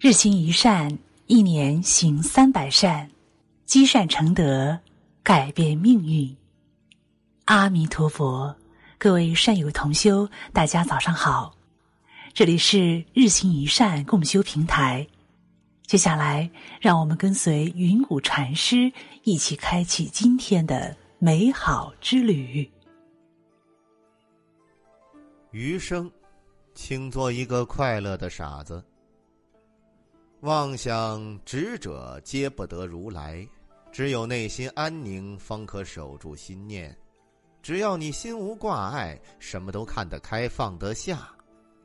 日行一善，一年行三百善，积善成德，改变命运。阿弥陀佛，各位善友同修，大家早上好，这里是日行一善共修平台。接下来，让我们跟随云谷禅师一起开启今天的美好之旅。余生，请做一个快乐的傻子。妄想执者皆不得如来，只有内心安宁，方可守住心念。只要你心无挂碍，什么都看得开放得下，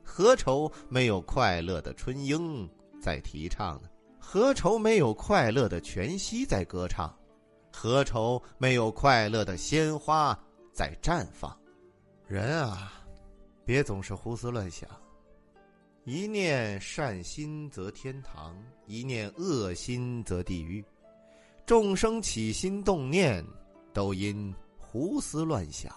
何愁没有快乐的春莺在提倡呢？何愁没有快乐的泉溪在歌唱？何愁没有快乐的鲜花在绽放？人啊！别总是胡思乱想，一念善心则天堂，一念恶心则地狱。众生起心动念，都因胡思乱想。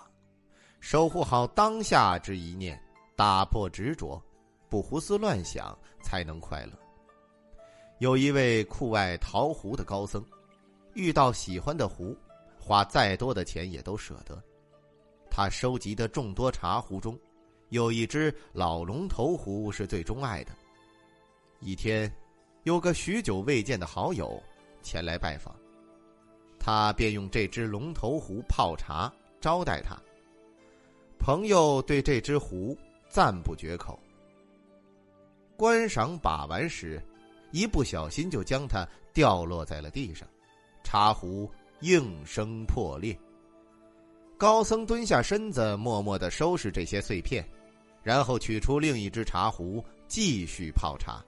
守护好当下之一念，打破执着，不胡思乱想，才能快乐。有一位酷爱陶壶的高僧，遇到喜欢的壶，花再多的钱也都舍得。他收集的众多茶壶中，有一只老龙头壶是最钟爱的。一天，有个许久未见的好友前来拜访，他便用这只龙头壶泡茶招待他。朋友对这只壶赞不绝口。观赏把玩时，一不小心就将它掉落在了地上，茶壶应声破裂。高僧蹲下身子，默默的收拾这些碎片。然后取出另一只茶壶，继续泡茶。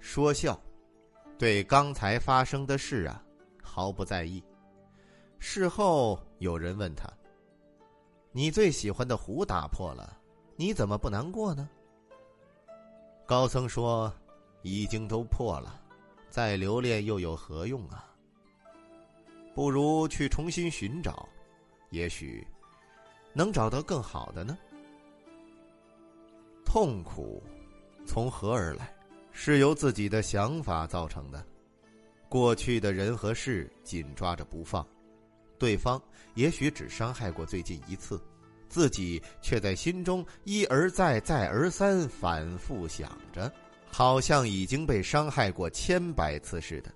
说笑，对刚才发生的事啊，毫不在意。事后有人问他：“你最喜欢的壶打破了，你怎么不难过呢？”高僧说：“已经都破了，再留恋又有何用啊？不如去重新寻找，也许能找到更好的呢。”痛苦从何而来？是由自己的想法造成的。过去的人和事紧抓着不放，对方也许只伤害过最近一次，自己却在心中一而再、再而三反复想着，好像已经被伤害过千百次似的。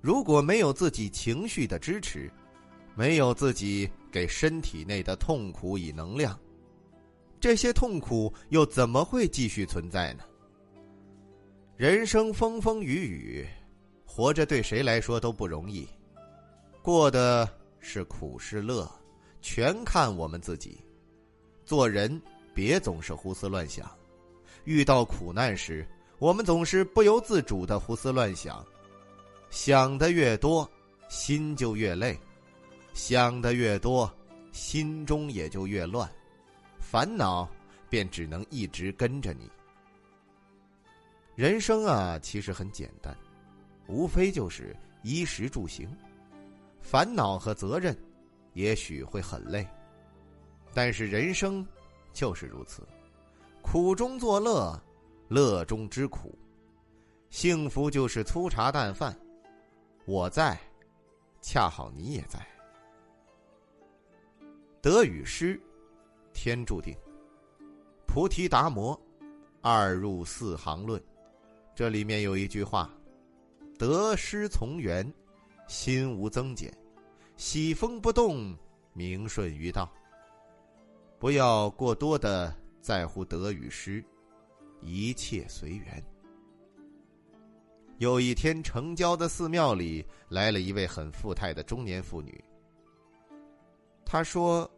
如果没有自己情绪的支持，没有自己给身体内的痛苦以能量。这些痛苦又怎么会继续存在呢？人生风风雨雨，活着对谁来说都不容易，过的是苦是乐，全看我们自己。做人别总是胡思乱想，遇到苦难时，我们总是不由自主的胡思乱想，想的越多，心就越累，想的越多，心中也就越乱。烦恼便只能一直跟着你。人生啊，其实很简单，无非就是衣食住行。烦恼和责任，也许会很累，但是人生就是如此，苦中作乐，乐中之苦。幸福就是粗茶淡饭，我在，恰好你也在。得与失。天注定，菩提达摩，二入四行论，这里面有一句话：得失从缘，心无增减，喜风不动，名顺于道。不要过多的在乎得与失，一切随缘。有一天，城郊的寺庙里来了一位很富态的中年妇女，她说。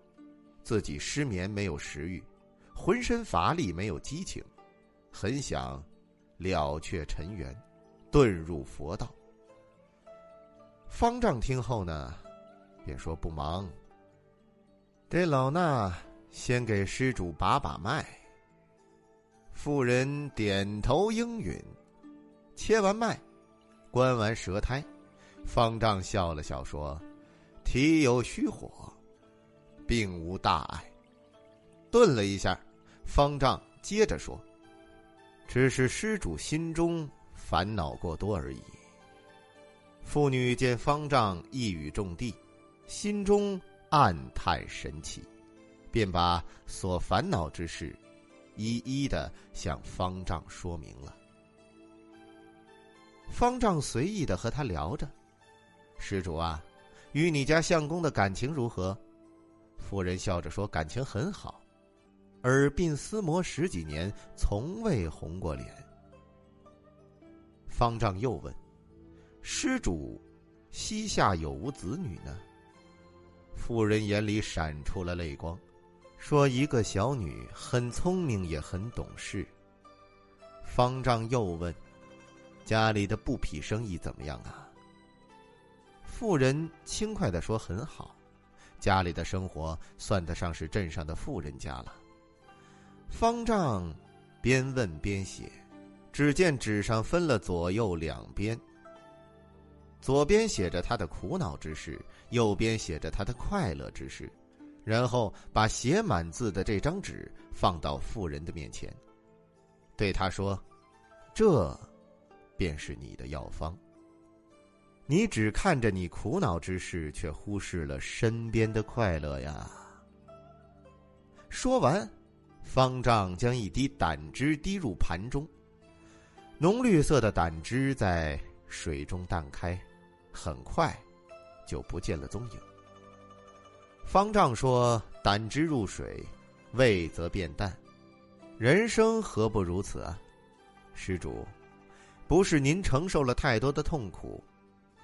自己失眠，没有食欲，浑身乏力，没有激情，很想了却尘缘，遁入佛道。方丈听后呢，便说不忙，这老衲先给施主把把脉。妇人点头应允，切完脉，关完舌苔，方丈笑了笑说：“体有虚火。”并无大碍。顿了一下，方丈接着说：“只是施主心中烦恼过多而已。妇女见方丈一语中的，心中暗叹神奇，便把所烦恼之事一一的向方丈说明了。方丈随意的和他聊着：“施主啊，与你家相公的感情如何？”妇人笑着说：“感情很好，耳鬓厮磨十几年，从未红过脸。”方丈又问：“施主，膝下有无子女呢？”妇人眼里闪出了泪光，说：“一个小女，很聪明，也很懂事。”方丈又问：“家里的布匹生意怎么样啊？”妇人轻快的说：“很好。”家里的生活算得上是镇上的富人家了。方丈边问边写，只见纸上分了左右两边，左边写着他的苦恼之事，右边写着他的快乐之事，然后把写满字的这张纸放到妇人的面前，对他说：“这，便是你的药方。”你只看着你苦恼之事，却忽视了身边的快乐呀。说完，方丈将一滴胆汁滴入盘中，浓绿色的胆汁在水中荡开，很快就不见了踪影。方丈说：“胆汁入水，味则变淡，人生何不如此啊？施主，不是您承受了太多的痛苦。”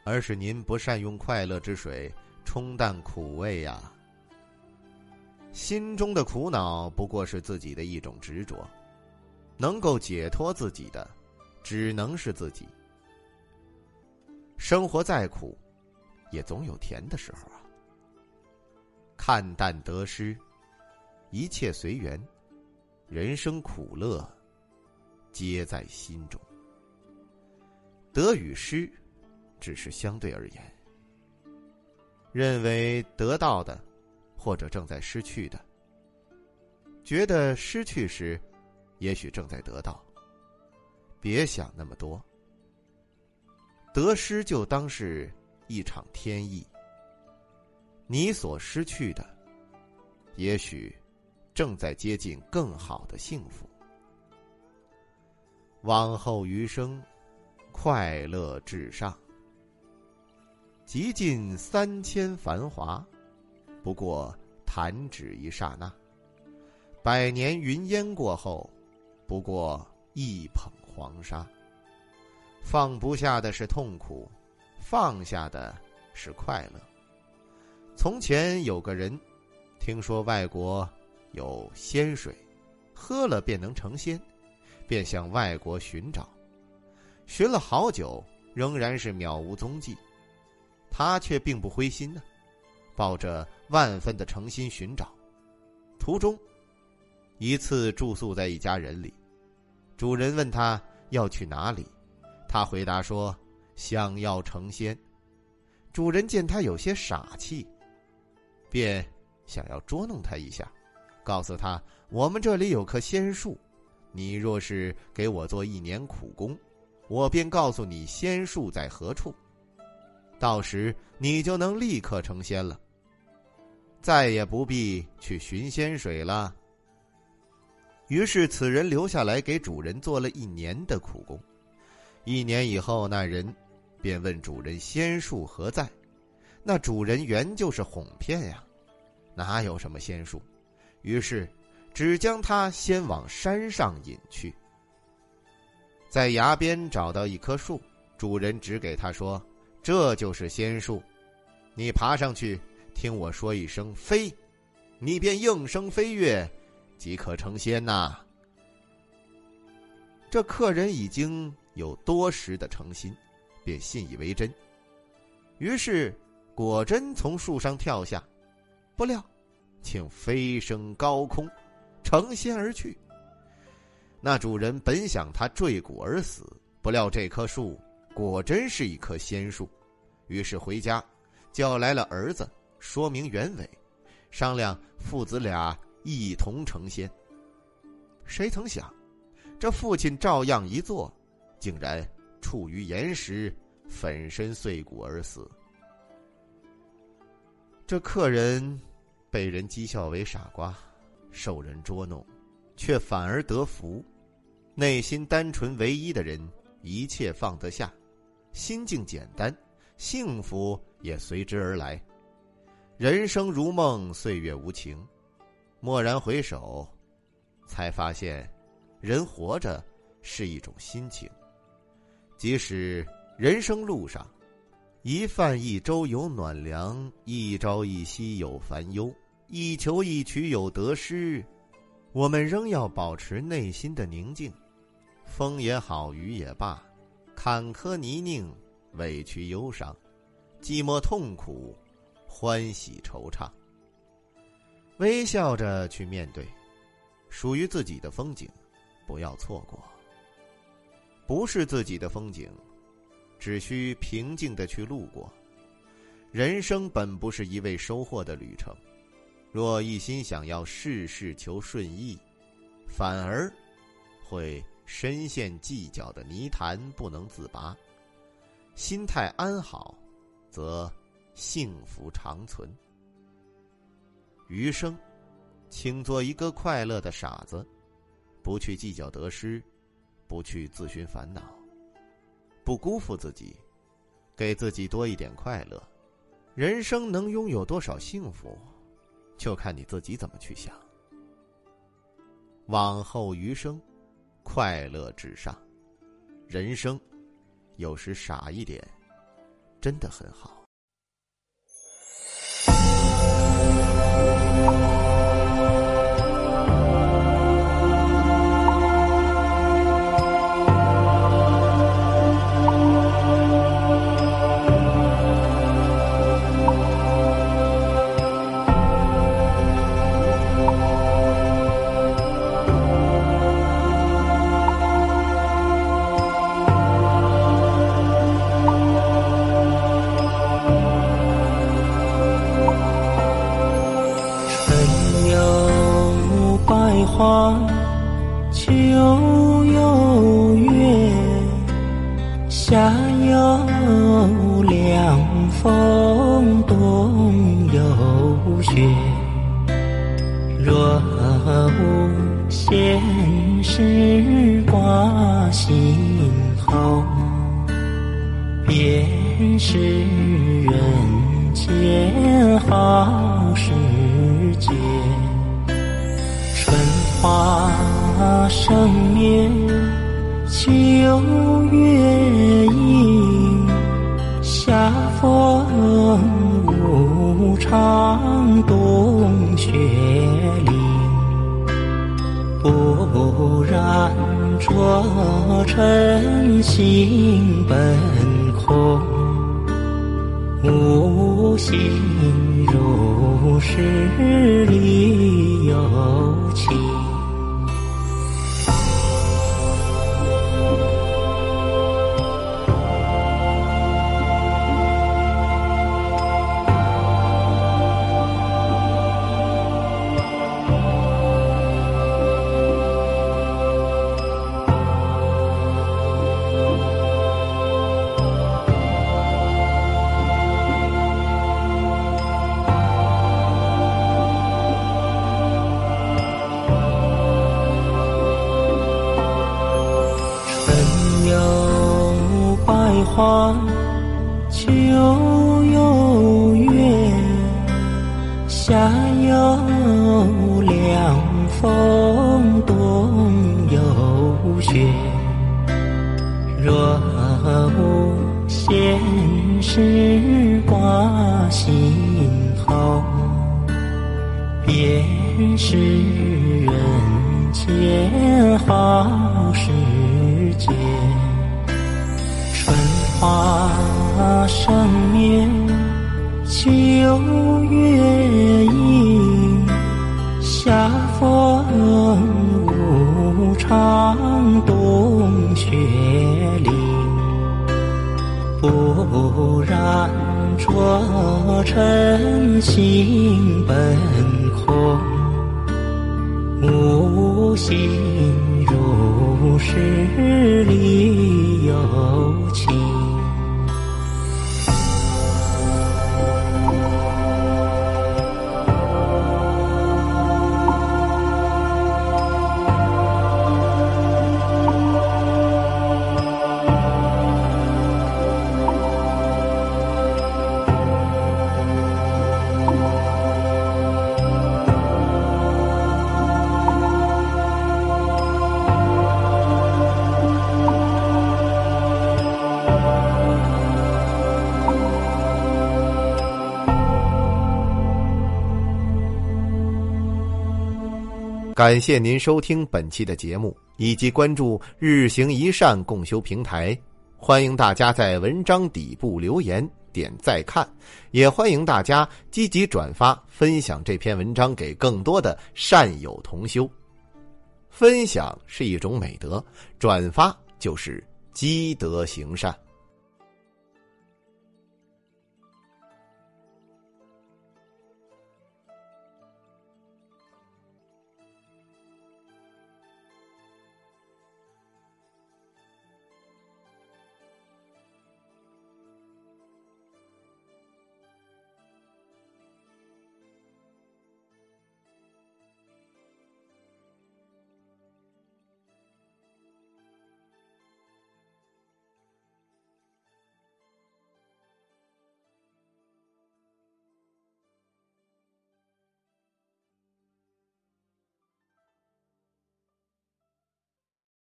而是您不善用快乐之水冲淡苦味呀。心中的苦恼不过是自己的一种执着，能够解脱自己的，只能是自己。生活再苦，也总有甜的时候啊。看淡得失，一切随缘，人生苦乐，皆在心中。得与失。只是相对而言，认为得到的，或者正在失去的，觉得失去时，也许正在得到。别想那么多，得失就当是一场天意。你所失去的，也许正在接近更好的幸福。往后余生，快乐至上。极尽三千繁华，不过弹指一刹那；百年云烟过后，不过一捧黄沙。放不下的是痛苦，放下的是快乐。从前有个人，听说外国有仙水，喝了便能成仙，便向外国寻找，寻了好久，仍然是渺无踪迹。他却并不灰心呢，抱着万分的诚心寻找。途中，一次住宿在一家人里，主人问他要去哪里，他回答说：“想要成仙。”主人见他有些傻气，便想要捉弄他一下，告诉他：“我们这里有棵仙树，你若是给我做一年苦工，我便告诉你仙树在何处。”到时你就能立刻成仙了，再也不必去寻仙水了。于是此人留下来给主人做了一年的苦工。一年以后，那人便问主人仙术何在？那主人原就是哄骗呀，哪有什么仙术？于是只将他先往山上引去，在崖边找到一棵树，主人只给他说。这就是仙树，你爬上去，听我说一声“飞”，你便应声飞跃，即可成仙呐。这客人已经有多时的诚心，便信以为真，于是果真从树上跳下，不料竟飞升高空，成仙而去。那主人本想他坠谷而死，不料这棵树。果真是一棵仙树，于是回家，叫来了儿子，说明原委，商量父子俩一同成仙。谁曾想，这父亲照样一做，竟然处于岩石，粉身碎骨而死。这客人被人讥笑为傻瓜，受人捉弄，却反而得福。内心单纯唯一的人，一切放得下，心境简单，幸福也随之而来。人生如梦，岁月无情。蓦然回首，才发现，人活着是一种心情。即使人生路上，一饭一粥有暖凉，一朝一夕有烦忧，一求一取有得失，我们仍要保持内心的宁静。风也好，雨也罢，坎坷泥泞，委屈忧伤，寂寞痛苦，欢喜惆怅，微笑着去面对，属于自己的风景，不要错过。不是自己的风景，只需平静的去路过。人生本不是一味收获的旅程，若一心想要事事求顺意，反而会。深陷计较的泥潭不能自拔，心态安好，则幸福长存。余生，请做一个快乐的傻子，不去计较得失，不去自寻烦恼，不辜负自己，给自己多一点快乐。人生能拥有多少幸福，就看你自己怎么去想。往后余生。快乐至上，人生有时傻一点，真的很好。凉风，冬有雪。若无闲事挂心头，便是人间好时节。春花生灭，秋月阴，夏风无常，冬雪凛。不染浊尘心本空，无心如是理有情。夏有凉风，冬有雪。若无闲事挂心头，便是人间好时节。春花生灭，九月阴，夏风无常，冬雪凛。不染浊尘心本感谢您收听本期的节目，以及关注“日行一善”共修平台。欢迎大家在文章底部留言点再看，也欢迎大家积极转发分享这篇文章给更多的善友同修。分享是一种美德，转发就是积德行善。